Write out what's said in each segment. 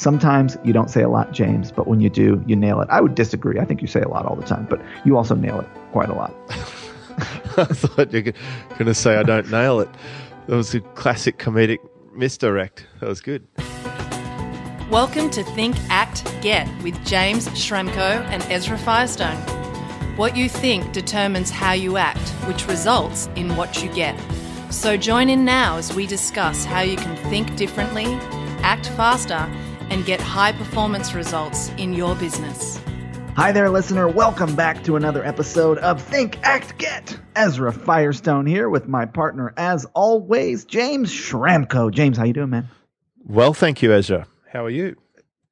Sometimes you don't say a lot, James, but when you do, you nail it. I would disagree. I think you say a lot all the time, but you also nail it quite a lot. I thought you were going to say I don't nail it. That was a classic comedic misdirect. That was good. Welcome to Think, Act, Get with James Schramko and Ezra Firestone. What you think determines how you act, which results in what you get. So join in now as we discuss how you can think differently, act faster, and get high performance results in your business. Hi there, listener. Welcome back to another episode of Think, Act, Get. Ezra Firestone here with my partner, as always, James Schramko. James, how you doing, man? Well, thank you, Ezra. How are you?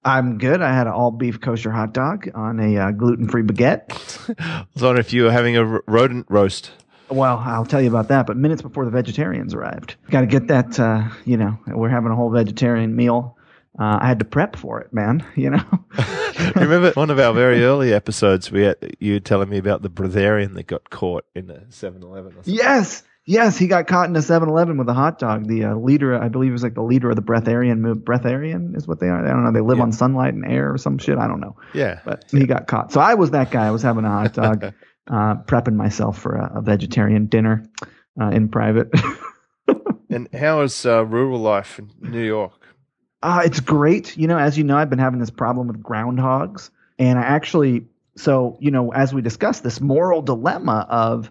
I'm good. I had an all beef kosher hot dog on a uh, gluten free baguette. I was wondering if you were having a rodent roast. Well, I'll tell you about that. But minutes before the vegetarians arrived, got to get that. Uh, you know, we're having a whole vegetarian meal. Uh, I had to prep for it, man. You know. Remember one of our very early episodes? We had, you telling me about the breatharian that got caught in a 7-Eleven. Yes, yes, he got caught in a 7-Eleven with a hot dog. The uh, leader, I believe, it was like the leader of the breatharian. Breatharian is what they are. I don't know. They live yeah. on sunlight and air or some shit. I don't know. Yeah, but yeah. he got caught. So I was that guy. I was having a hot dog, uh, prepping myself for a, a vegetarian dinner uh, in private. and how is uh, rural life in New York? Uh, it's great. You know, as you know, I've been having this problem with groundhogs. And I actually, so, you know, as we discussed, this moral dilemma of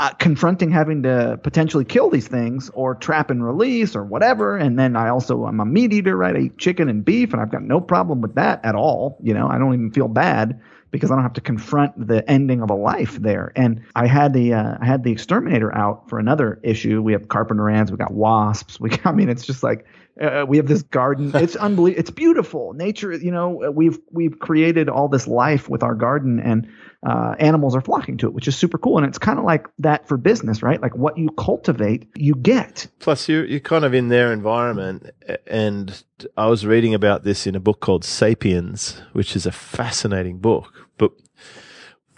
uh, confronting having to potentially kill these things or trap and release or whatever. And then I also, I'm a meat eater, right? I eat chicken and beef, and I've got no problem with that at all. You know, I don't even feel bad because I don't have to confront the ending of a life there. And I had the uh, I had the exterminator out for another issue. We have carpenter ants, we got wasps. We, got, I mean, it's just like uh, we have this garden. It's unbelievable. It's beautiful. Nature, you know, we've we've created all this life with our garden, and uh, animals are flocking to it, which is super cool. And it's kind of like that for business, right? Like what you cultivate, you get. Plus, you're you're kind of in their environment. And I was reading about this in a book called *Sapiens*, which is a fascinating book. But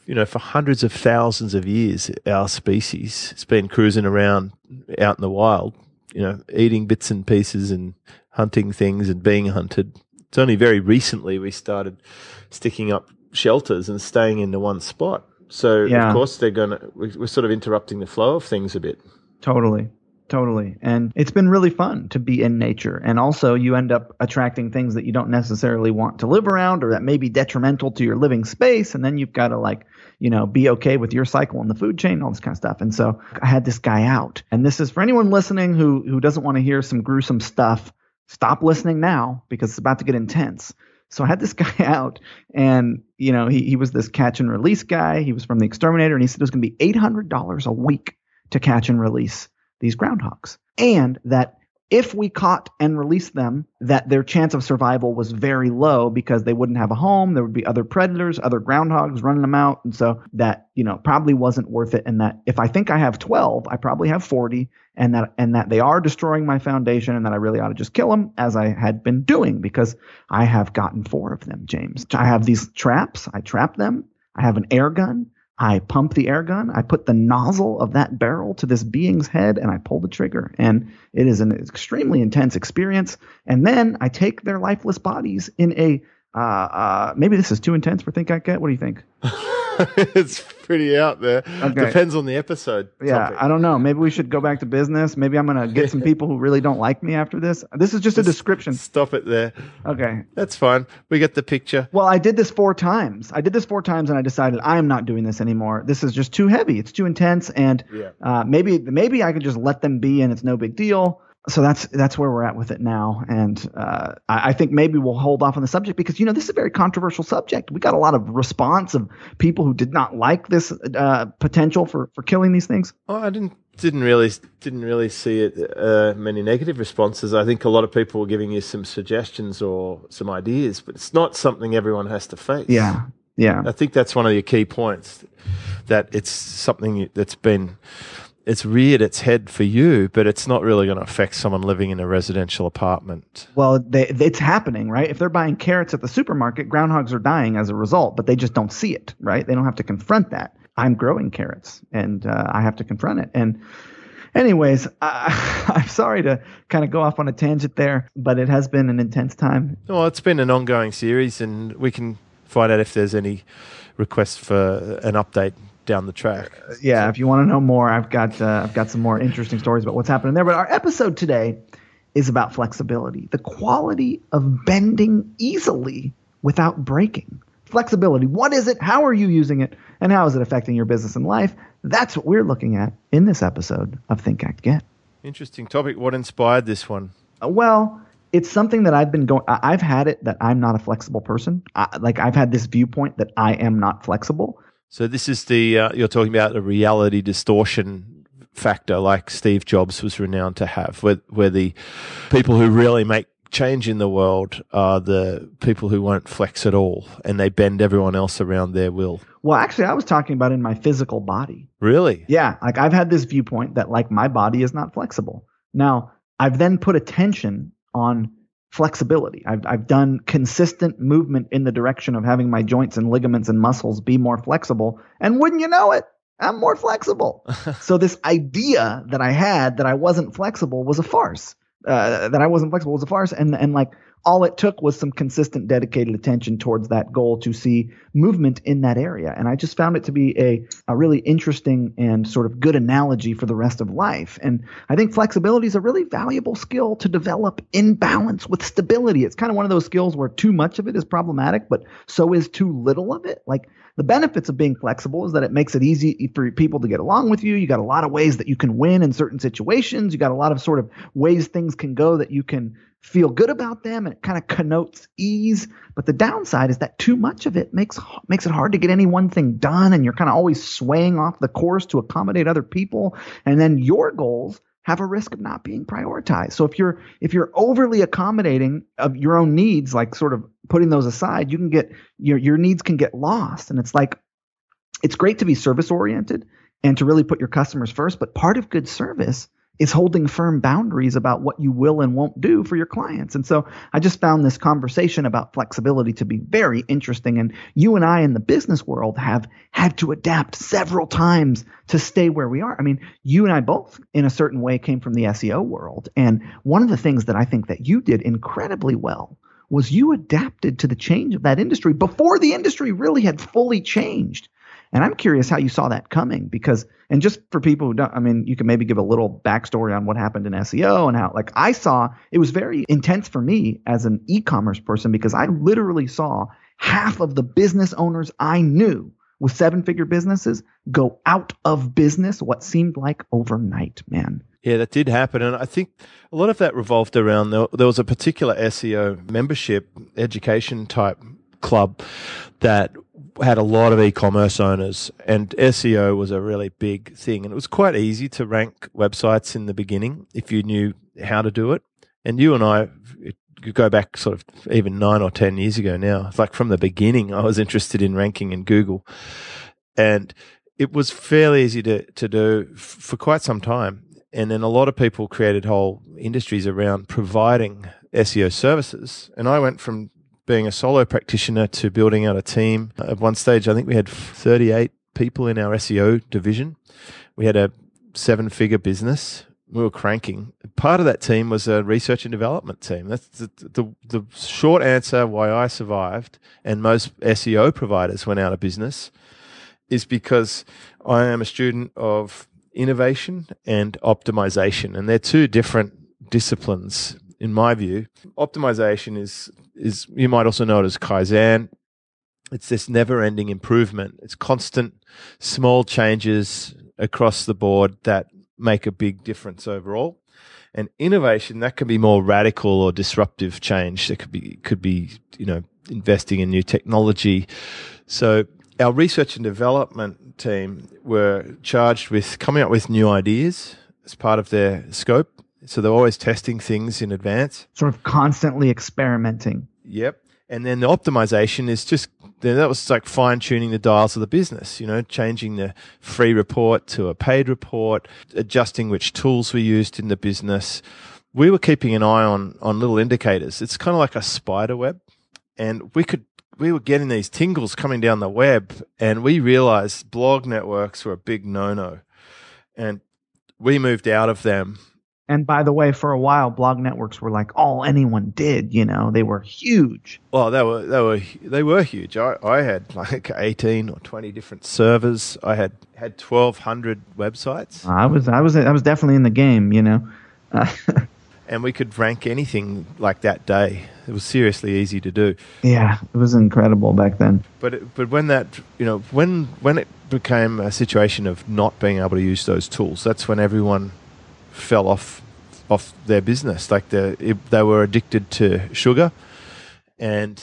you know, for hundreds of thousands of years, our species has been cruising around out in the wild you know, eating bits and pieces and hunting things and being hunted. It's only very recently we started sticking up shelters and staying in the one spot. So yeah. of course they're going to. We're sort of interrupting the flow of things a bit. Totally. Totally. And it's been really fun to be in nature. And also, you end up attracting things that you don't necessarily want to live around or that may be detrimental to your living space. And then you've got to, like, you know, be okay with your cycle in the food chain, all this kind of stuff. And so I had this guy out. And this is for anyone listening who, who doesn't want to hear some gruesome stuff, stop listening now because it's about to get intense. So I had this guy out, and you know he he was this catch and release guy. He was from the exterminator, and he said it was going to be eight hundred dollars a week to catch and release these groundhogs. And that if we caught and released them, that their chance of survival was very low because they wouldn't have a home. There would be other predators, other groundhogs running them out. And so that, you know, probably wasn't worth it. And that if I think I have 12, I probably have 40 and that, and that they are destroying my foundation and that I really ought to just kill them as I had been doing because I have gotten four of them, James. I have these traps. I trap them. I have an air gun. I pump the air gun, I put the nozzle of that barrel to this being's head, and I pull the trigger. And it is an extremely intense experience. And then I take their lifeless bodies in a uh, uh, maybe this is too intense for Think Act Get. What do you think? it's pretty out there. Okay. Depends on the episode. Yeah, topic. I don't know. Maybe we should go back to business. Maybe I'm gonna get some people who really don't like me after this. This is just, just a description. Stop it there. Okay, that's fine. We get the picture. Well, I did this four times. I did this four times, and I decided I am not doing this anymore. This is just too heavy. It's too intense, and yeah. uh, maybe maybe I could just let them be, and it's no big deal so that's that's where we're at with it now, and uh, I, I, think maybe we'll hold off on the subject because you know this is a very controversial subject. We got a lot of response of people who did not like this uh, potential for for killing these things. Oh, I didn't didn't really didn't really see it uh, many negative responses. I think a lot of people were giving you some suggestions or some ideas, but it's not something everyone has to face. Yeah, yeah. I think that's one of your key points that it's something that's been it's reared its head for you, but it's not really going to affect someone living in a residential apartment. Well, they, it's happening, right? If they're buying carrots at the supermarket, groundhogs are dying as a result, but they just don't see it, right? They don't have to confront that. I'm growing carrots, and uh, I have to confront it. And Anyways, I, I'm sorry to kind of go off on a tangent there, but it has been an intense time. Well, it's been an ongoing series, and we can find out if there's any requests for an update down the track. Yeah, if you want to know more, I've got uh, I've got some more interesting stories about what's happening there. But our episode today is about flexibility, the quality of bending easily without breaking. Flexibility. What is it? How are you using it? And how is it affecting your business and life? That's what we're looking at in this episode of Think Act Get. Interesting topic. What inspired this one? Uh, well, it's something that I've been going. I've had it that I'm not a flexible person. I, like I've had this viewpoint that I am not flexible. So this is the uh, you're talking about the reality distortion factor, like Steve Jobs was renowned to have, where where the people who really make change in the world are the people who won't flex at all and they bend everyone else around their will. Well, actually, I was talking about in my physical body. Really? Yeah. Like I've had this viewpoint that like my body is not flexible. Now, I've then put attention on flexibility. I've, I've done consistent movement in the direction of having my joints and ligaments and muscles be more flexible. And wouldn't you know it? I'm more flexible. so this idea that I had that I wasn't flexible was a farce uh, that I wasn't flexible was a farce. And and like all it took was some consistent, dedicated attention towards that goal to see movement in that area. And I just found it to be a, a really interesting and sort of good analogy for the rest of life. And I think flexibility is a really valuable skill to develop in balance with stability. It's kind of one of those skills where too much of it is problematic, but so is too little of it. Like the benefits of being flexible is that it makes it easy for people to get along with you. You got a lot of ways that you can win in certain situations. You got a lot of sort of ways things can go that you can feel good about them and it kind of connotes ease. But the downside is that too much of it makes makes it hard to get any one thing done and you're kind of always swaying off the course to accommodate other people and then your goals have a risk of not being prioritized. So if you're if you're overly accommodating of your own needs, like sort of putting those aside, you can get your your needs can get lost. And it's like it's great to be service oriented and to really put your customers first, but part of good service is holding firm boundaries about what you will and won't do for your clients. And so I just found this conversation about flexibility to be very interesting. And you and I in the business world have had to adapt several times to stay where we are. I mean, you and I both, in a certain way, came from the SEO world. And one of the things that I think that you did incredibly well was you adapted to the change of that industry before the industry really had fully changed. And I'm curious how you saw that coming because, and just for people who don't, I mean, you can maybe give a little backstory on what happened in SEO and how, like, I saw it was very intense for me as an e commerce person because I literally saw half of the business owners I knew with seven figure businesses go out of business what seemed like overnight, man. Yeah, that did happen. And I think a lot of that revolved around there was a particular SEO membership education type club that had a lot of e-commerce owners and SEO was a really big thing. And it was quite easy to rank websites in the beginning if you knew how to do it. And you and I you go back sort of even 9 or 10 years ago now it's like from the beginning I was interested in ranking in Google. And it was fairly easy to to do for quite some time. And then a lot of people created whole industries around providing SEO services. And I went from being a solo practitioner to building out a team. At one stage, I think we had 38 people in our SEO division. We had a seven figure business. We were cranking. Part of that team was a research and development team. That's the, the, the short answer why I survived and most SEO providers went out of business is because I am a student of innovation and optimization. And they're two different disciplines in my view. Optimization is is you might also know it as kaizen. It's this never-ending improvement. It's constant small changes across the board that make a big difference overall. And innovation that can be more radical or disruptive change. It could be could be you know investing in new technology. So our research and development team were charged with coming up with new ideas as part of their scope so they're always testing things in advance. Sort of constantly experimenting. Yep. And then the optimization is just that was like fine tuning the dials of the business, you know, changing the free report to a paid report, adjusting which tools we used in the business. We were keeping an eye on on little indicators. It's kind of like a spider web. And we could we were getting these tingles coming down the web and we realized blog networks were a big no no. And we moved out of them. And by the way, for a while, blog networks were like all anyone did. You know, they were huge. Well, they were they were they were huge. I, I had like eighteen or twenty different servers. I had had twelve hundred websites. I was I was I was definitely in the game. You know. And we could rank anything like that day. It was seriously easy to do. Yeah, it was incredible back then. But it, but when that you know when when it became a situation of not being able to use those tools, that's when everyone fell off off their business. Like the they were addicted to sugar, and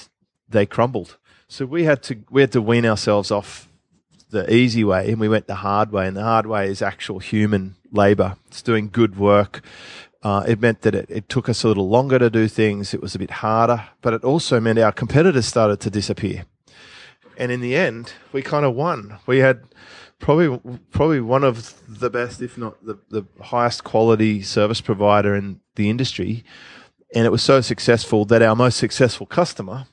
they crumbled. So we had to we had to wean ourselves off the easy way, and we went the hard way. And the hard way is actual human labor. It's doing good work. Uh, it meant that it, it took us a little longer to do things. It was a bit harder, but it also meant our competitors started to disappear. And in the end, we kind of won. We had probably probably one of the best, if not the, the highest quality service provider in the industry. And it was so successful that our most successful customer,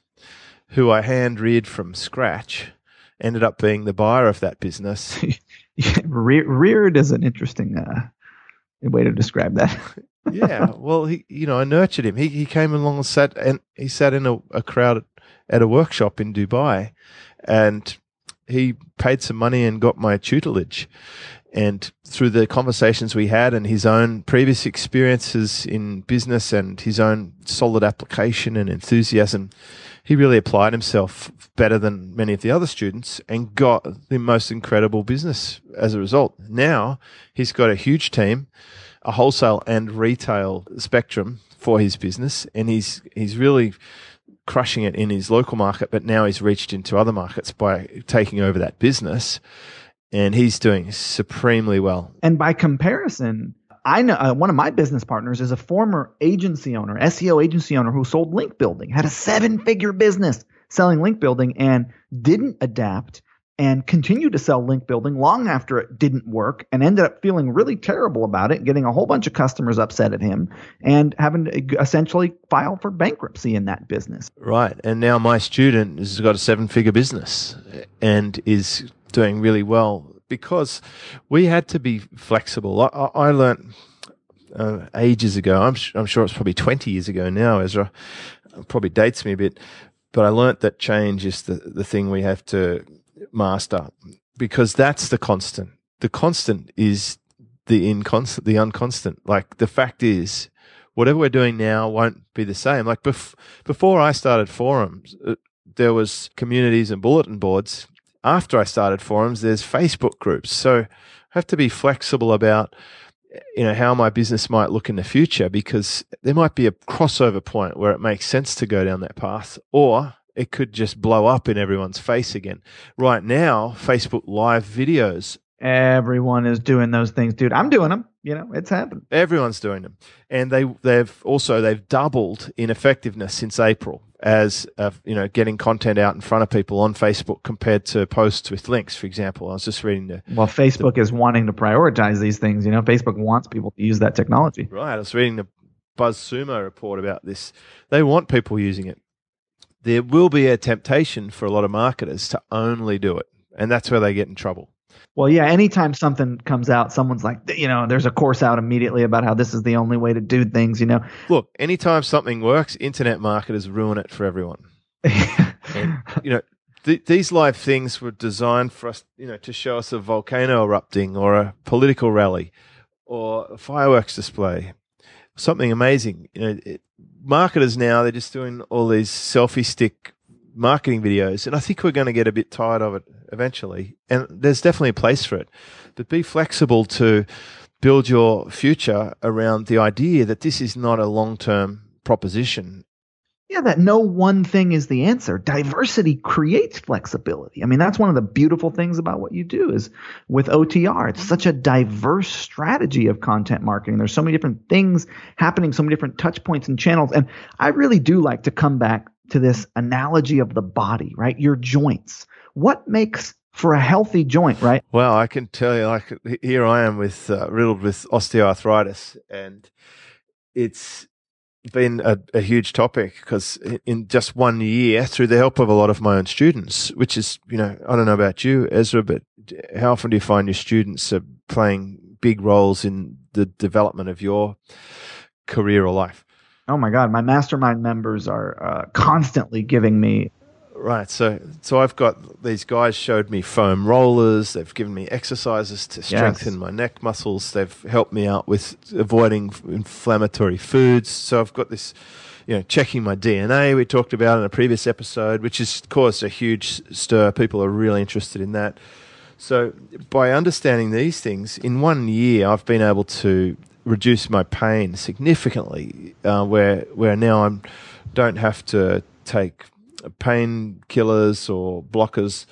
who I hand reared from scratch, ended up being the buyer of that business. yeah, re- reared is an interesting uh, way to describe that. yeah, well, he, you know, I nurtured him. He he came along and sat and he sat in a, a crowd at, at a workshop in Dubai, and he paid some money and got my tutelage. And through the conversations we had and his own previous experiences in business and his own solid application and enthusiasm, he really applied himself better than many of the other students and got the most incredible business as a result. Now he's got a huge team, a wholesale and retail spectrum for his business, and he's he's really crushing it in his local market, but now he's reached into other markets by taking over that business. And he's doing supremely well. And by comparison, I know uh, one of my business partners is a former agency owner, SEO agency owner who sold link building, had a seven figure business selling link building and didn't adapt and continued to sell link building long after it didn't work and ended up feeling really terrible about it, getting a whole bunch of customers upset at him and having to essentially file for bankruptcy in that business. Right. And now my student has got a seven figure business and is doing really well because we had to be flexible. I, I learned uh, ages ago, I'm, I'm sure it's probably 20 years ago now, Ezra, probably dates me a bit, but I learnt that change is the, the thing we have to master because that's the constant. The constant is the inconstant, the unconstant. Like the fact is, whatever we're doing now won't be the same. Like bef- before I started forums, uh, there was communities and bulletin boards. After I started forums, there's Facebook groups. So I have to be flexible about you know how my business might look in the future because there might be a crossover point where it makes sense to go down that path or it could just blow up in everyone's face again. Right now, Facebook live videos. Everyone is doing those things, dude. I'm doing them. You know, it's happening. Everyone's doing them, and they they've also they've doubled in effectiveness since April as uh, you know getting content out in front of people on Facebook compared to posts with links. For example, I was just reading the well, Facebook the, is wanting to prioritize these things. You know, Facebook wants people to use that technology. Right. I was reading the BuzzSumo report about this. They want people using it there will be a temptation for a lot of marketers to only do it. And that's where they get in trouble. Well, yeah, anytime something comes out, someone's like, you know, there's a course out immediately about how this is the only way to do things, you know. Look, anytime something works, internet marketers ruin it for everyone. and, you know, th- these live things were designed for us, you know, to show us a volcano erupting or a political rally or a fireworks display, something amazing. You know, it, marketers now they're just doing all these selfie stick marketing videos, and I think we're going to get a bit tired of it eventually. And there's definitely a place for it, but be flexible to build your future around the idea that this is not a long term proposition yeah, that no one thing is the answer. Diversity creates flexibility. I mean, that's one of the beautiful things about what you do is with OTR. It's such a diverse strategy of content marketing. There's so many different things happening, so many different touch points and channels. And I really do like to come back to this analogy of the body, right? Your joints. What makes for a healthy joint, right? Well, I can tell you, like here I am with uh, riddled with osteoarthritis, and it's been a, a huge topic because in just one year, through the help of a lot of my own students, which is, you know, I don't know about you, Ezra, but how often do you find your students are playing big roles in the development of your career or life? Oh my God, my mastermind members are uh, constantly giving me Right. So so I've got these guys showed me foam rollers. They've given me exercises to strengthen Yes. my neck muscles. They've helped me out with avoiding inflammatory foods. So I've got this you know, checking my DNA we talked about in a previous episode, which has caused a huge stir. People are really interested in that. So by understanding these things, in one year I've been able to reduce my pain significantly. Uh, where where now I'm don't have to take painkillers or blockers.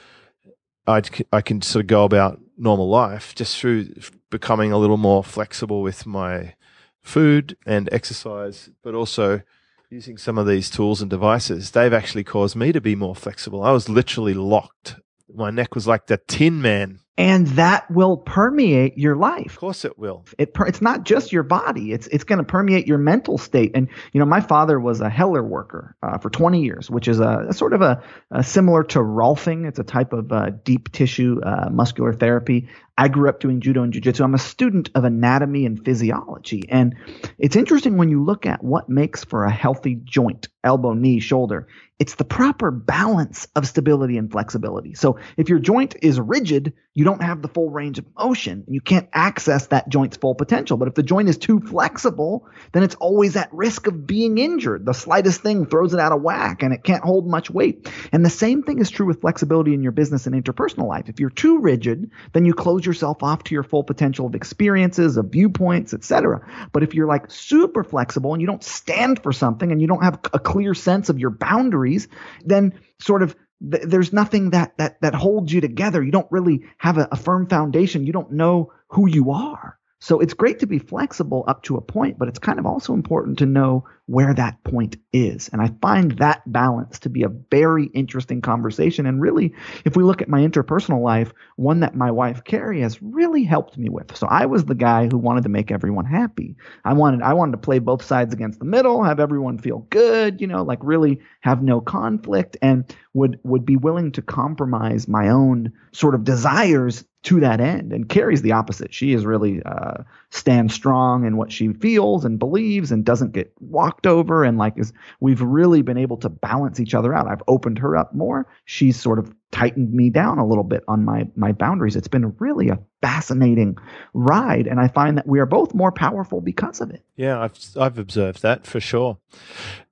i I can sort of go about normal life just through becoming a little more flexible with my food and exercise, but also using some of these tools and devices. They've actually caused me to be more flexible. I was literally locked. My neck was like the Tin Man. And that will permeate your life. Of course, it will. it per- it's not just your body. It's it's going to permeate your mental state. And you know my father was a heller worker uh, for 20 years which is a, a sort of a, a similar to rolfing. It's a type of uh, deep tissue uh, muscular therapy. I grew up doing judo and jiu-jitsu. I'm a student of anatomy and physiology. And it's interesting when you look at what makes for a healthy joint elbow knee shoulder it's the proper balance of stability and flexibility. So if your joint is rigid you don't have the full range of motion and you can't access that joint's full potential. But if the joint is too flexible, then it's always at risk of being injured. The slightest thing throws it out of whack and it can't hold much weight. And the same thing is true with flexibility in your business and interpersonal life. If you're too rigid, then you close yourself off to your full potential of experiences, of viewpoints, etc. But if you're like super flexible and you don't stand for something and you don't have a clear sense of your boundaries, then sort of th- there's nothing that that that holds you together. You don't really have a, a firm foundation. You don't know who you are. So it's great to be flexible up to a point, but it's kind of also important to know where that point is. And I find that balance to be a very interesting conversation. And really, if we look at my interpersonal life, one that my wife Carrie has really helped me with. So I was the guy who wanted to make everyone happy. I wanted I wanted to play both sides against the middle, have everyone feel good, you know, like really have no conflict and would would be willing to compromise my own sort of desires to that end. And Carrie's the opposite. She is really uh, stands strong in what she feels and believes and doesn't get walked over. And like is we've really been able to balance each other out. I've opened her up more. She's sort of tightened me down a little bit on my my boundaries. It's been really a fascinating ride, and I find that we are both more powerful because of it. Yeah, I've I've observed that for sure.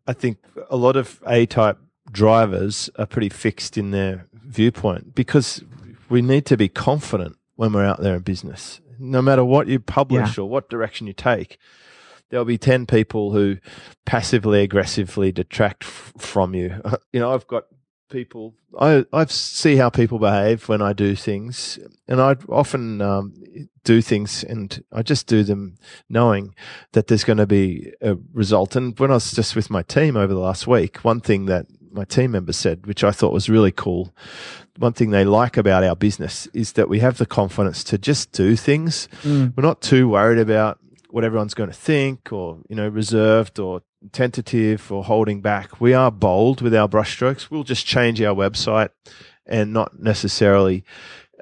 I think a lot of A type drivers are pretty fixed in their viewpoint because we need to be confident when we're out there in business. No matter what you publish or what direction you take, there'll be 10 people who passively aggressively detract f- from you. You know, I've got people, I, I see how people behave when I do things, and I often um, do things and I just do them knowing that there's going to be a result. And when I was just with my team over the last week, one thing that my team members said, which I thought was really cool, one thing they like about our business is that we have the confidence to just do things. We're not too worried about what everyone's going to think or, you know, reserved or tentative or holding back. We are bold with our brushstrokes. We'll just change our website and not necessarily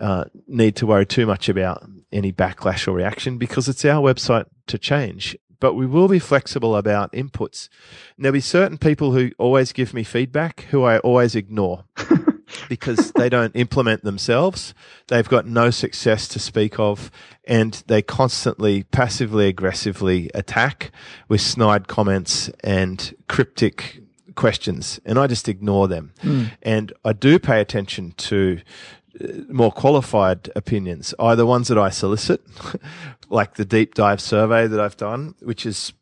uh, need to worry too much about any backlash or reaction because it's our website to change. But we will be flexible about inputs. And there'll be certain people who always give me feedback who I always ignore because they don't implement themselves. They've got no success to speak of, and they constantly, passively, aggressively attack with snide comments and cryptic questions, and I just ignore them. Hmm. And I do pay attention to more qualified opinions, either ones that I solicit, like the deep dive survey that I've done, which is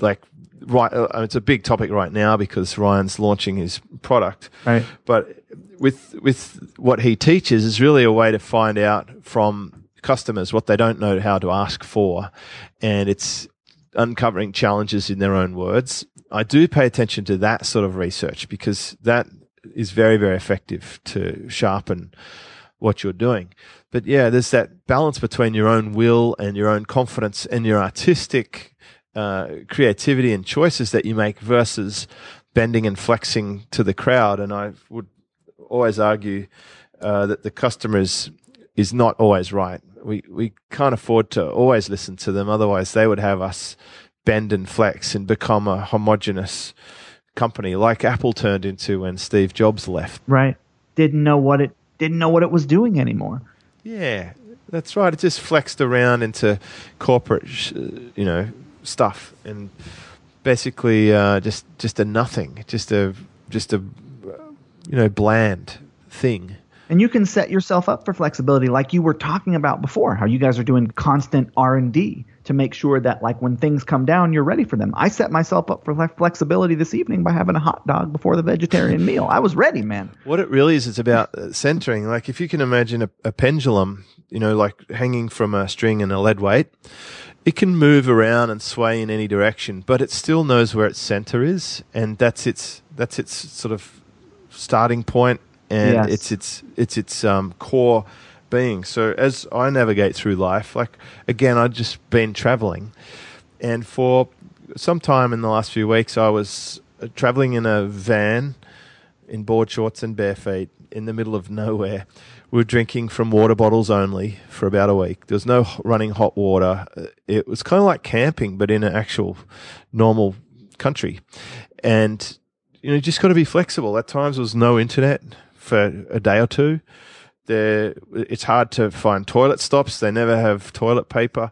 like right. Uh, it's a big topic right now because Ryan's launching his product Right. but with with what he teaches is really a way to find out from customers what they don't know how to ask for and it's uncovering challenges in their own words i do pay attention to that sort of research because that is very very effective to sharpen what you're doing but yeah there's that balance between your own will and your own confidence and your artistic uh, creativity and choices that you make versus bending and flexing to the crowd. And I would always argue uh, that the customer is, is not always right. we we can't afford to always listen to them. Otherwise, they would have us bend and flex and become a homogenous company like Apple turned into when Steve Jobs left. Right. Didn't know what it didn't know what it was doing anymore. Yeah, that's right. It just flexed around into corporate, you know, stuff and basically uh, just just a nothing, just a just a you know bland thing. And you can set yourself up for flexibility, like you were talking about before. How you guys are doing constant R and D to make sure that, like, when things come down, you're ready for them. I set myself up for flexibility this evening by having a hot dog before the vegetarian meal. I was ready, man. What it really is, it's about uh, centering. Like, if you can imagine a, a pendulum, you know, like hanging from a string and a lead weight it can move around and sway in any direction, but it still knows where its center is, and that's its that's its sort of starting point, and yes. it's its it's its um, core being. So as I navigate through life, like again, I've just been traveling, and for some time in the last few weeks, I was uh, traveling in a van in board shorts and bare feet in the middle of nowhere we were drinking from water bottles only for about a week. There was no running hot water. It was kind of like camping, but in an actual normal country. And, you know, you just got to be flexible. At times, there was no internet for a day or two. There, it's hard to find toilet stops. They never have toilet paper.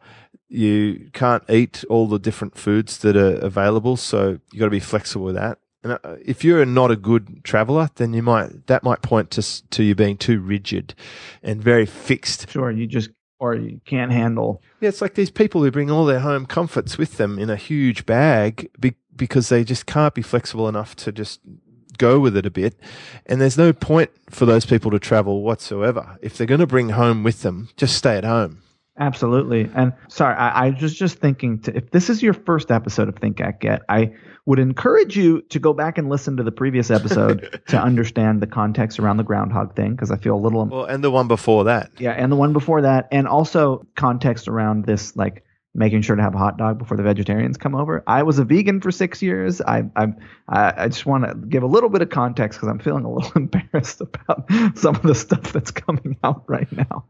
You can't eat all the different foods that are available. So you got to be flexible with that. And uh, if you're not a good traveler, then you might that might point to to you being too rigid and very fixed. Sure, you just or you can't handle. Yeah, it's like these people who bring all their home comforts with them in a huge bag be, because they just can't be flexible enough to just go with it a bit. And there's no point for those people to travel whatsoever. If they're going to bring home with them, just stay at home. Absolutely. And sorry, I, I was just thinking to, if this is your first episode of Think Act Get, I would encourage you to go back and listen to the previous episode to understand the context around the groundhog thing because I feel a little well, and the one before that, yeah, and the one before that, and also context around this like making sure to have a hot dog before the vegetarians come over. I was a vegan for six years. I I I just want to give a little bit of context because I'm feeling a little embarrassed about some of the stuff that's coming out right now.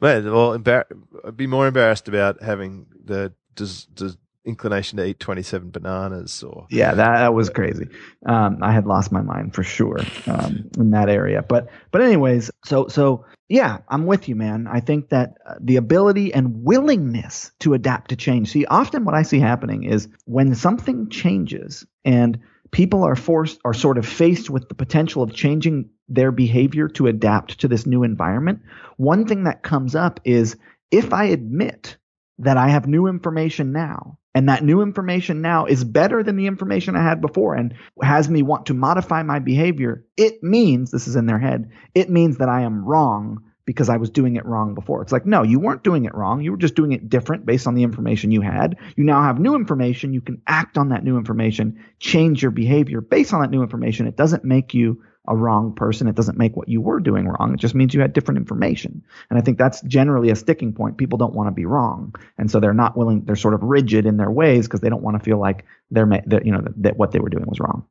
Well, embar- I'd be more embarrassed about having the does does inclination to eat 27 bananas or yeah that, that was crazy. Um, i had lost my mind for sure um, in that area. But but anyways so so yeah i'm with you man. I think that uh, the ability and willingness to adapt to change. See often what i see happening is when something changes and people are forced are sort of faced with the potential of changing their behavior to adapt to this new environment one thing that comes up is if i admit that I have new information now and that new information now is better than the information I had before and has me want to modify my behavior, it means this is in their head. It means that I am wrong because I was doing it wrong before. It's like, no, you weren't doing it wrong. You were just doing it different based on the information you had. You now have new information. You can act on that new information, change your behavior based on that new information. It doesn't make you a wrong person. It doesn't make what you were doing wrong. It just means you had different information. And I think that's generally a sticking point. People don't want to be wrong. And so they're not willing, they're sort of rigid in their ways because they don't want to feel like they're, you know, that, that what they were doing was wrong.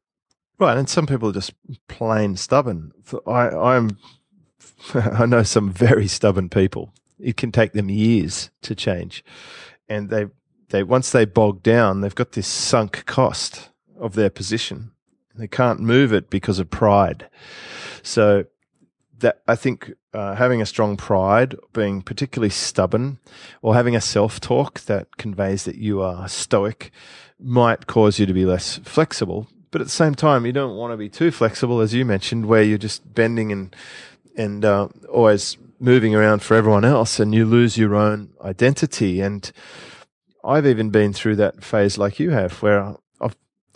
Right. And some people are just plain stubborn. I, I'm, I know some very stubborn people. It can take them years to change. And they, they, once they bog down, they've got this sunk cost of their position they can't move it because of pride. So that I think uh, having a strong pride, being particularly stubborn, or having a self-talk that conveys that you are stoic, might cause you to be less flexible. But at the same time, you don't want to be too flexible, as you mentioned, where you're just bending and and uh, always moving around for everyone else, and you lose your own identity. And I've even been through that phase like you have, where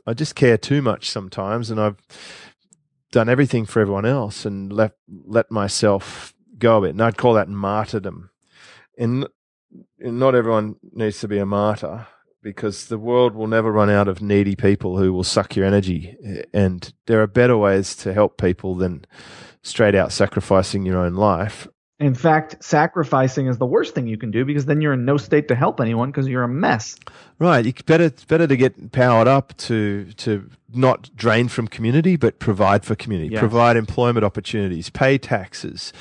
I just care too much sometimes, and I've done everything for everyone else and let let myself go a bit. And I'd call that martyrdom. And, and not everyone needs to be a martyr because the world will never run out of needy people who will suck your energy. Eh, and there are better ways to help people than straight out sacrificing your own life. In fact, sacrificing is the worst thing you can do because then you're in no state to help anyone because you're a mess. Right. You better it's better to get powered up to to not drain from community, but provide for community, Yes. provide employment opportunities, pay taxes,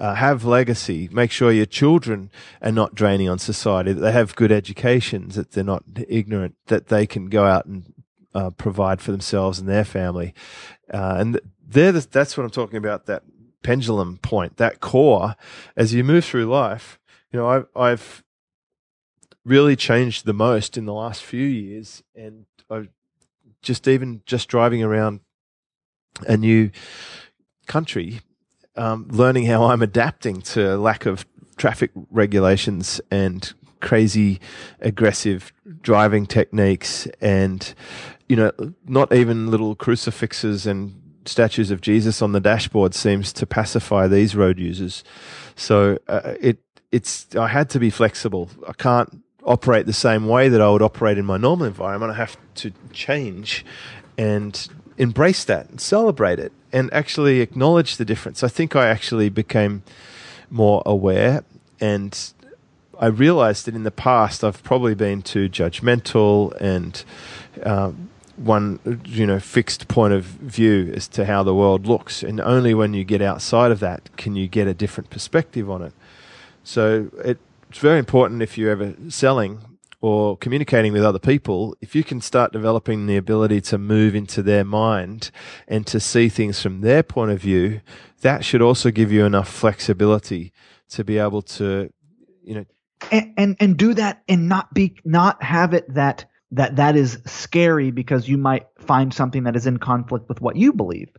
uh, have legacy, make sure your children are not draining on society, that they have good educations, that they're not ignorant, that they can go out and uh, provide for themselves and their family. Uh, and they're the, that's what I'm talking about. That pendulum point, that core, as you move through life. You know, I've, I've really changed the most in the last few years, and I've just even just driving around a new country, um, learning how I'm adapting to lack of traffic regulations and crazy aggressive driving techniques and you know not even little crucifixes and statues of Jesus on the dashboard seems to pacify these road users. So uh, it it's I had to be flexible. I can't operate the same way that I would operate in my normal environment. I have to change and embrace that and celebrate it and actually acknowledge the difference. I think I actually became more aware and I realized that in the past I've probably been too judgmental and um, one you know fixed point of view as to how the world looks, and only when you get outside of that can you get a different perspective on it. So it, it's very important if you're ever selling or communicating with other people, if you can start developing the ability to move into their mind and to see things from their point of view, that should also give you enough flexibility to be able to, you know, and, and and do that and not be not have it that that that is scary because you might find something that is in conflict with what you believe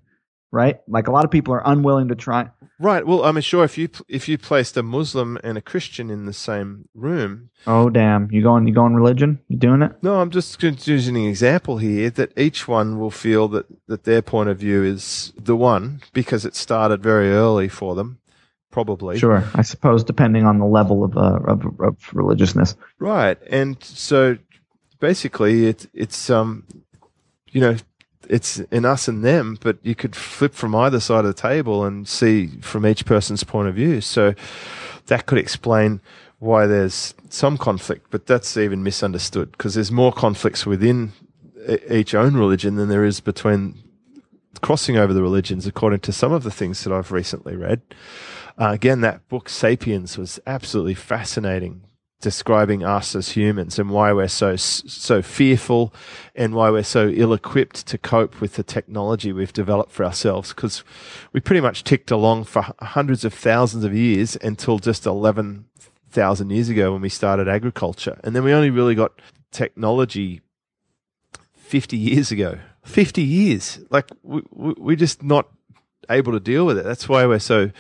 right? Like a lot of people are unwilling to try. Right. Well, I'm sure if you if you placed a Muslim and a Christian in the same room, oh damn. You going you going religion? You doing it? No, I'm just using an example here that each one will feel that that their point of view is the one because it started very early for them, probably. sure. I suppose depending on the level of uh, of, of religiousness. Right. And so basically it's it's um you know it's in us and them, but you could flip from either side of the table and see from each person's point of view. So that could explain why there's some conflict, but that's even misunderstood because there's more conflicts within each own religion than there is between crossing over the religions, according to some of the things that I've recently read. Uh, again, that book *Sapiens* was absolutely fascinating, describing us as humans and why we're so so fearful, and why we're so ill-equipped to cope with the technology we've developed for ourselves. Because we pretty much ticked along for hundreds of thousands of years until just eleven thousand years ago when we started agriculture, and then we only really got technology 50 years ago. 50 years. Like, we, we're just not able to deal with it. That's why we're so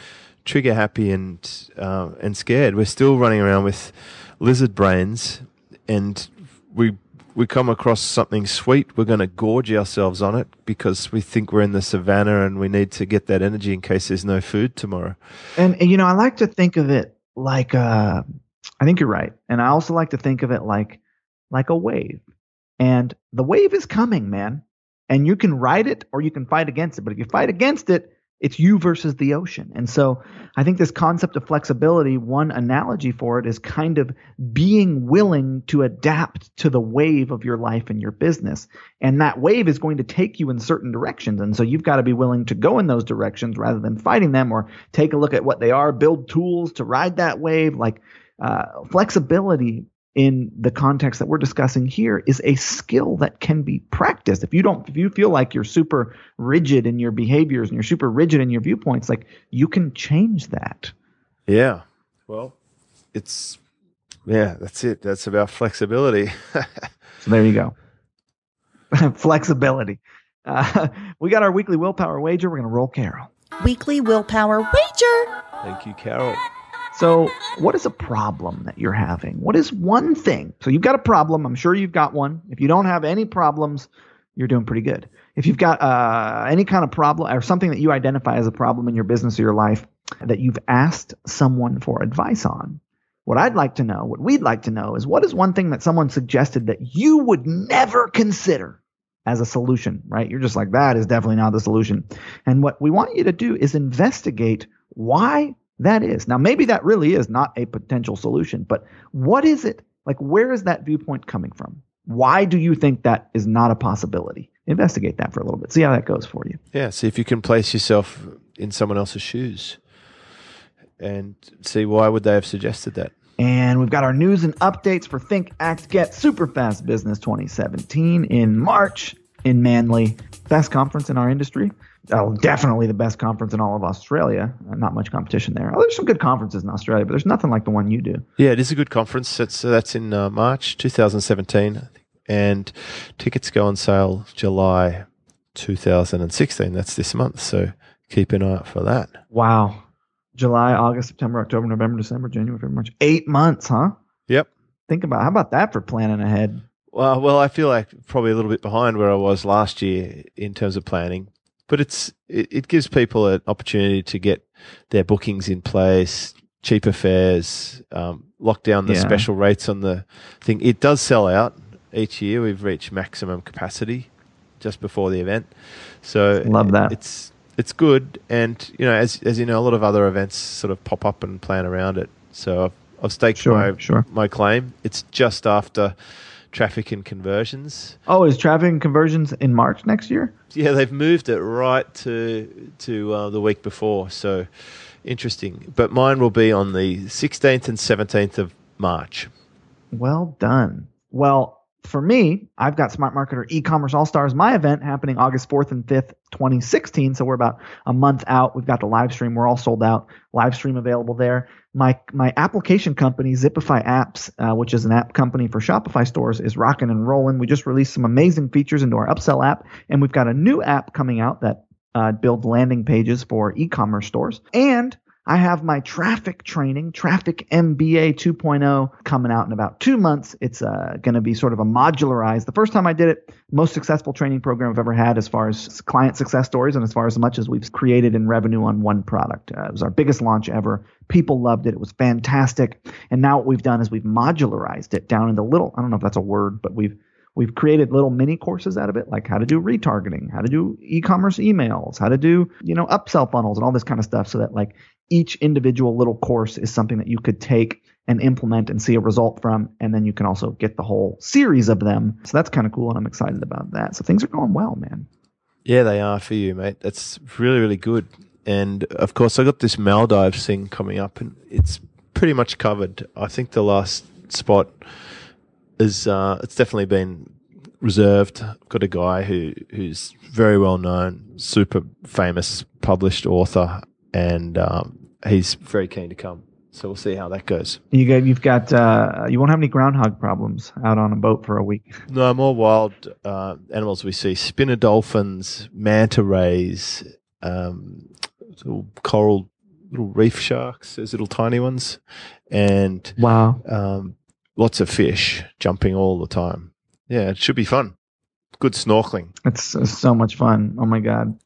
trigger happy and, uh, and scared. We're still running around with lizard brains and we, we come across something sweet. We're going to gorge ourselves on it because we think we're in the savannah and we need to get that energy in case there's no food tomorrow. and, you know i like to think of it like uh i think you're right and i also like to think of it like like a wave and the wave is coming man and you can ride it or you can fight against it but if you fight against it it's you versus the ocean. And so i think this concept of flexibility one analogy for it is kind of being willing to adapt to the wave of your life and your business. And that wave is going to take you in certain directions. And so you've got to be willing to go in those directions rather than fighting them or take a look at what they are build tools to ride that wave. Like uh, flexibility in the context that we're discussing here is a skill that can be practiced if you don't if you feel like you're super rigid in your behaviors and you're super rigid in your viewpoints like you can change that Yeah. Well, it's, yeah, that's it. That's about flexibility. so there you go flexibility uh, we got our weekly willpower wager we're going to roll carol Weekly willpower wager. Thank you, Carol. So, what is a problem that you're having? What is one thing? So, you've got a problem. I'm sure you've got one. If you don't have any problems, you're doing pretty good. If you've got uh, any kind of problem or something that you identify as a problem in your business or your life that you've asked someone for advice on, what I'd like to know, what we'd like to know is what is one thing that someone suggested that you would never consider as a solution, right? You're just like, that is definitely not the solution. And what we want you to do is investigate why that is. Now, maybe that really is not a potential solution, but what is it? Like, where is that viewpoint coming from? Why do you think that is not a possibility? Investigate that for a little bit. See how that goes for you. Yeah, see if you can place yourself in someone else's shoes and see why would they have suggested that. And we've got our news and updates for Think Act Get Superfast Business 2017 in March in Manly. Best conference in our industry. Oh, definitely the best conference in all of Australia. Uh, Not much competition there. Oh, there's some good conferences in Australia, but there's nothing like the one you do. Yeah, it is a good conference. That's that's in uh, March 2017, and tickets go on sale July 2016. That's this month, so keep an eye out for that. Wow. July, August, September, October, November, December, January, February, March. Eight months, huh? Yep. Think about how about that for planning ahead? Well, well, I feel like probably a little bit behind where I was last year in terms of planning, but it's it, it gives people an opportunity to get their bookings in place, cheaper fares, um, lock down the Yeah. special rates on the thing. It does sell out each year. We've reached maximum capacity just before the event, so Love that. It's it's good, and you know, as as you know, a lot of other events sort of pop up and plan around it. So I've, I've staked Sure, my sure. my claim. It's just after traffic and conversions. Oh, is traffic and conversions in March next year? Yeah, they've moved it right to to uh, the week before. So interesting. But mine will be on the 16th and 17th of March. Well done. Well, for me, I've got Smart Marketer E-commerce All Stars, my event happening August 4th and 5th, 2016. So we're about a month out. We've got the live stream. We're all sold out. Live stream available there. My my application company, Zipify Apps, uh, which is an app company for Shopify stores, is rocking and rolling. We just released some amazing features into our upsell app, and we've got a new app coming out that uh, builds landing pages for e-commerce stores. And I have my traffic training, Traffic MBA 2.0, coming out in about two months. It's uh, going to be sort of a modularized. The first time I did it, most successful training program I've ever had as far as client success stories and as far as much as we've created in revenue on one product. Uh, it was our biggest launch ever. People loved it. It was fantastic. And now what we've done is we've modularized it down into little, I don't know if that's a word, but we've We've created little mini courses out of it, like how to do retargeting, how to do e-commerce emails, how to do, you know, upsell funnels and all this kind of stuff so that like each individual little course is something that you could take and implement and see a result from. And then you can also get the whole series of them. So that's kind of cool. And I'm excited about that. So things are going well, man. Yeah, they are for you, mate. That's really, really good. And of course, I got this Maldives thing coming up, and it's pretty much covered. I think the last spot is uh, it's definitely been reserved. I've got a guy who who's very well known, super famous, published author, and um, he's very keen to come. So we'll see how that goes. You got, you've got, uh, you won't have any groundhog problems out on a boat for a week. No, more wild uh, animals we see: spinner dolphins, manta rays, um, little coral, little reef sharks. those little tiny ones, and Wow. um, lots of fish jumping all the time. Yeah, it should be fun. Good snorkeling. It's so much fun. Oh my God.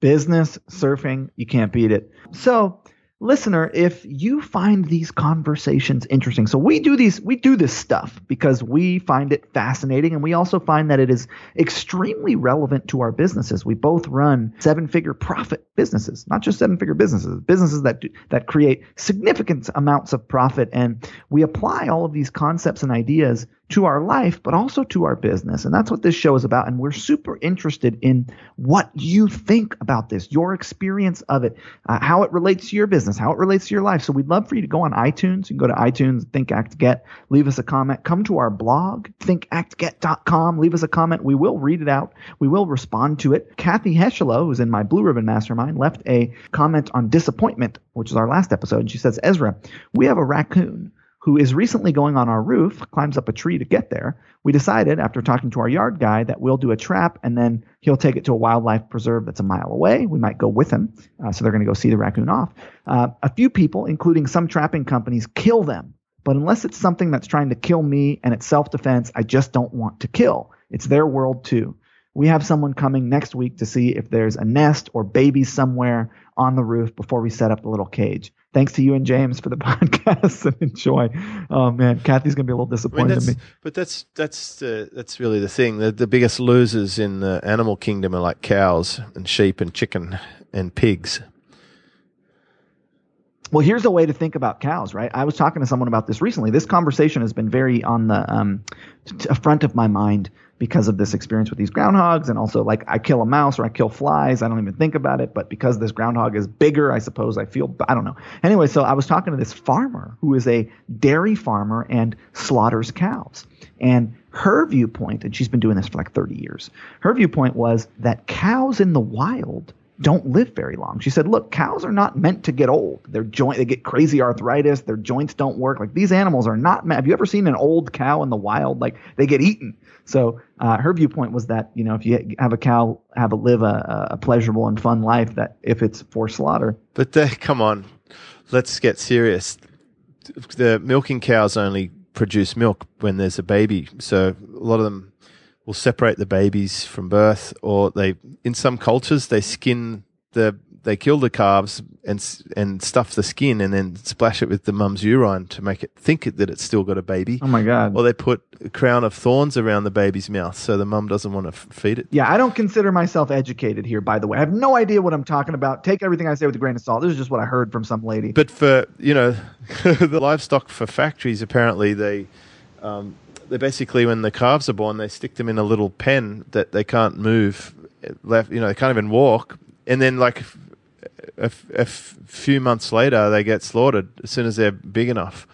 Business, surfing, you can't beat it. So, listener, if you find these conversations interesting, so we do these, we do this stuff because we find it fascinating and we also find that it is extremely relevant to our businesses. We both run seven figure profit businesses, not just seven figure businesses, businesses that do, that create significant amounts of profit. And we apply all of these concepts and ideas to our life, but also to our business. And that's what this show is about. And we're super interested in what you think about this, your experience of it, uh, how it relates to your business, how it relates to your life. So we'd love for you to go on iTunes. You can go to iTunes, Think Act Get, leave us a comment. Come to our blog, thinkactget.com, leave us a comment. We will read it out. We will respond to it. Kathy Heschelo, who's in my Blue Ribbon Mastermind, left a comment on disappointment, which is our last episode. And she says, Ezra, we have a raccoon who is recently going on our roof, climbs up a tree to get there. We decided, after talking to our yard guy, that we'll do a trap and then he'll take it to a wildlife preserve that's a mile away. We might go with him. Uh, so they're going to go see the raccoon off. Uh, a few people, including some trapping companies, kill them. But unless it's something that's trying to kill me and it's self defense, I just don't want to kill. It's their world too. We have someone coming next week to see if there's a nest or babies somewhere on the roof before we set up the little cage. Thanks to you and James for the podcast and enjoy. Oh man, Kathy's gonna be a little I mean, disappointed in me. but that's that's the that's really the thing. The, the biggest losers in the animal kingdom are like cows and sheep and chicken and pigs. Well, here's a way to think about cows, right? I was talking to someone about this recently. This conversation has been very on the um, t- front of my mind because of this experience with these groundhogs, and also like I kill a mouse or I kill flies, I don't even think about it. But because this groundhog is bigger, I suppose I feel I don't know. Anyway, so I was talking to this farmer who is a dairy farmer and slaughters cows, and her viewpoint, and she's been doing this for like 30 years. Her viewpoint was that cows in the wild don't live very long. She said, "Look, cows are not meant to get old. Their joint they get crazy arthritis, their joints don't work. Like these animals are not meant. Have you ever seen an old cow in the wild? Like they get eaten." So uh, her viewpoint was that you know if you have a cow have a live a, a pleasurable and fun life, that if it's for slaughter, But they, come on, let's get serious. The milking cows only produce milk when there's a baby, so a lot of them will separate the babies from birth, or they, in some cultures, they skin the, they kill the calves and and stuff the skin and then splash it with the mum's urine to make it think that it's still got a baby. oh my god. Or they put a crown of thorns around the baby's mouth so the mum doesn't want to f- feed it. Yeah, I don't consider myself educated here, by the way. I have no idea what I'm talking about. Take everything I say with a grain of salt. This is just what I heard from some lady. But for you know, the livestock for factories, apparently they um, they basically when the calves are born, they stick them in a little pen that they can't move, left. You know, they can't even walk, and then like a, f- a f- few months later, they get slaughtered as soon as they're big enough.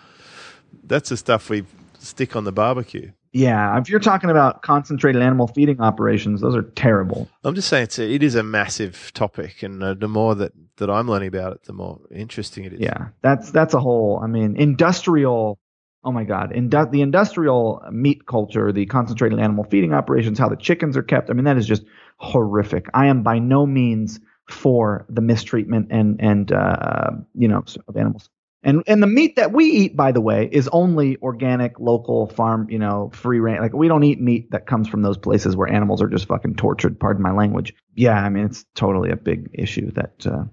That's the stuff we stick on the barbecue. yeah, if you're talking about concentrated animal feeding operations, those are terrible. I'm just saying it's a, it is a massive topic, and uh, the more that, that I'm learning about it, the more interesting it is. Yeah, that's that's a whole. I mean, industrial. Oh my God, the industrial meat culture, the concentrated animal feeding operations, how the chickens are kept. I mean, that is just horrific. I am by no means for the mistreatment and and uh, you know of animals. And and the meat that we eat, by the way, is only organic, local, farm, you know, free range. Like we don't eat meat that comes from those places where animals are just fucking tortured. Pardon my language. Yeah, I mean, it's totally a big issue that. Uh,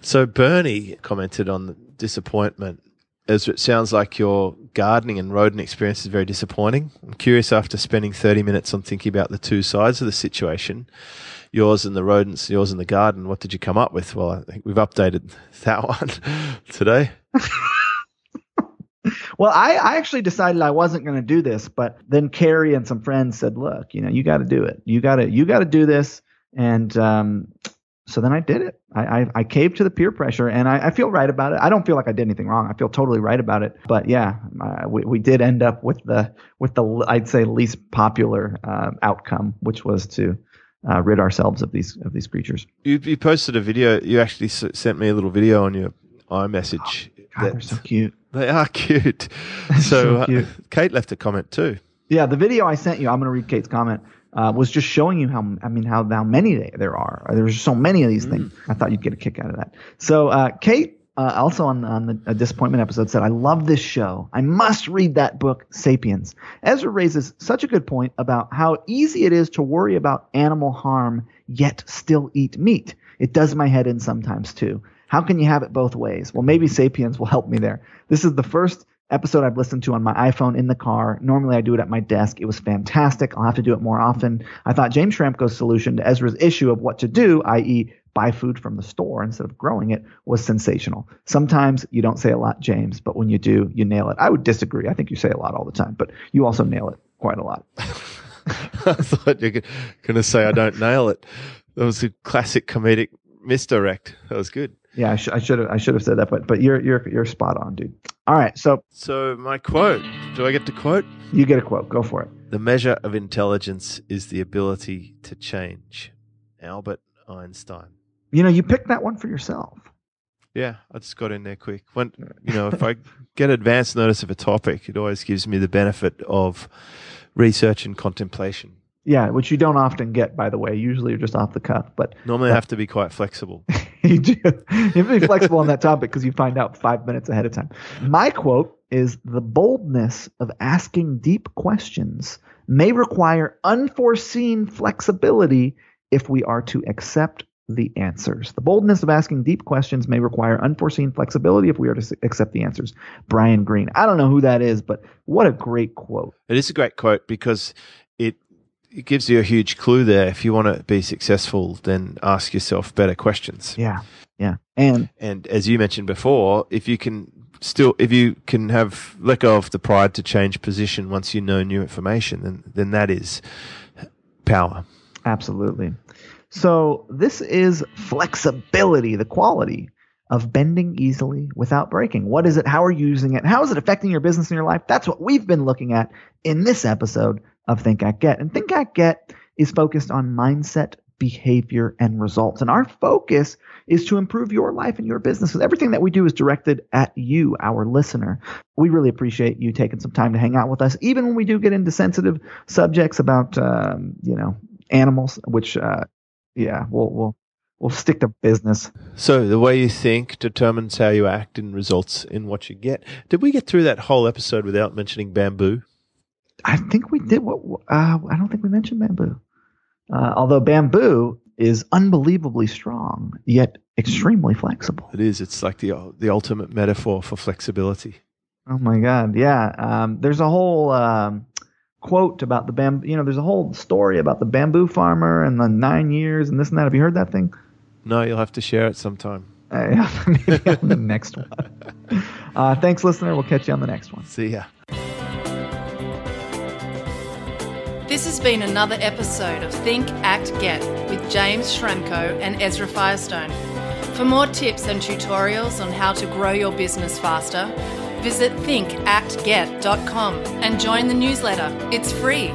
So Bernie commented on the disappointment as it sounds like your gardening and rodent experience is very disappointing. I'm curious after spending 30 minutes on thinking about the two sides of the situation, yours and the rodents, yours and the garden, what did you come up with? Well, I think we've updated that one today. Well, I, I actually decided I wasn't going to do this, but then Carrie and some friends said, "Look, you know, you got to do it. You got to you got to do this." And um, so then I did it. I, I, I caved to the peer pressure, and I, I feel right about it. I don't feel like I did anything wrong. I feel totally right about it. But yeah, uh, we we did end up with the with the I'd say least popular uh, outcome, which was to uh, rid ourselves of these of these creatures. You, you posted a video. You actually s- sent me a little video on your iMessage. God, they're so cute. they are cute. so So, uh, cute. Kate left a comment too. Yeah, the video I sent you, I'm going to read Kate's comment, uh, was just showing you how, I mean, how, how many they, there are. There's so many of these things. I thought you'd get a kick out of that. So, uh, Kate, uh, also on, on the uh, disappointment episode, said, I love this show. I must read that book, Sapiens. Ezra raises such a good point about how easy it is to worry about animal harm, yet still eat meat. It does my head in sometimes too. How can you have it both ways? Well, maybe Sapiens will help me there. This is the first episode I've listened to on my iPhone in the car. Normally I do it at my desk. It was fantastic. I'll have to do it more often. I thought James Schramko's solution to Ezra's issue of what to do, i.e., buy food from the store instead of growing it, was sensational. Sometimes you don't say a lot, James, but when you do, you nail it. I would disagree. I think you say a lot all the time, but you also nail it quite a lot. I thought you were going to say I don't nail it. That was a classic comedic misdirect. That was good. Yeah, I, sh- I should have I should have said that, but but you're you're you're spot on, dude. All right, so So, my quote do I get to quote? you get a quote. Go for it. The measure of intelligence is the ability to change. Albert Einstein. You know, you picked that one for yourself. Yeah, I just got in there quick. When you know, if I get advance notice of a topic, it always gives me the benefit of research and contemplation. Yeah, which you don't often get, by the way. Usually you're just off the cuff, but Normally, I have to be quite flexible. you do. You have to be flexible on that topic because you find out five minutes ahead of time. My quote is the boldness of asking deep questions may require unforeseen flexibility if we are to accept the answers. The boldness of asking deep questions may require unforeseen flexibility if we are to accept the answers. Brian Greene. I don't know who that is, but what a great quote. It is a great quote because it gives you a huge clue there. If you want to be successful, then ask yourself better questions. Yeah. Yeah. And And as you mentioned before, if you can still, if you can have let go of the pride to change position once you know new information, then then that is power. Absolutely. So this is flexibility, the quality of bending easily without breaking. What is it? How are you using it? How is it affecting your business and your life? That's what we've been looking at in this episode of Think Act Get. And Think Act Get is focused on mindset, behavior, and results. And our focus is to improve your life and your business. Everything that we do is directed at you, our listener. We really appreciate you taking some time to hang out with us, even when we do get into sensitive subjects about, um, you know, animals, which, uh, yeah, we'll, we'll, we'll stick to business. So the way you think determines how you act and results in what you get. Did we get through that whole episode without mentioning bamboo? I think we did what, uh, I don't think we mentioned bamboo. Uh, although bamboo is unbelievably strong, yet extremely flexible. It is. It's like the the ultimate metaphor for flexibility. Oh my God. Yeah. Um, there's a whole um, quote about the bamboo. You know, there's a whole story about the bamboo farmer and the nine years and this and that. Have you heard that thing? No, you'll have to share it sometime. Uh, maybe on the next one. Uh, thanks, listener. We'll catch you on the next one. See ya. This has been another episode of Think, Act, Get with James Schramko and Ezra Firestone. For more tips and tutorials on how to grow your business faster, visit thinkactget.com and join the newsletter. It's free.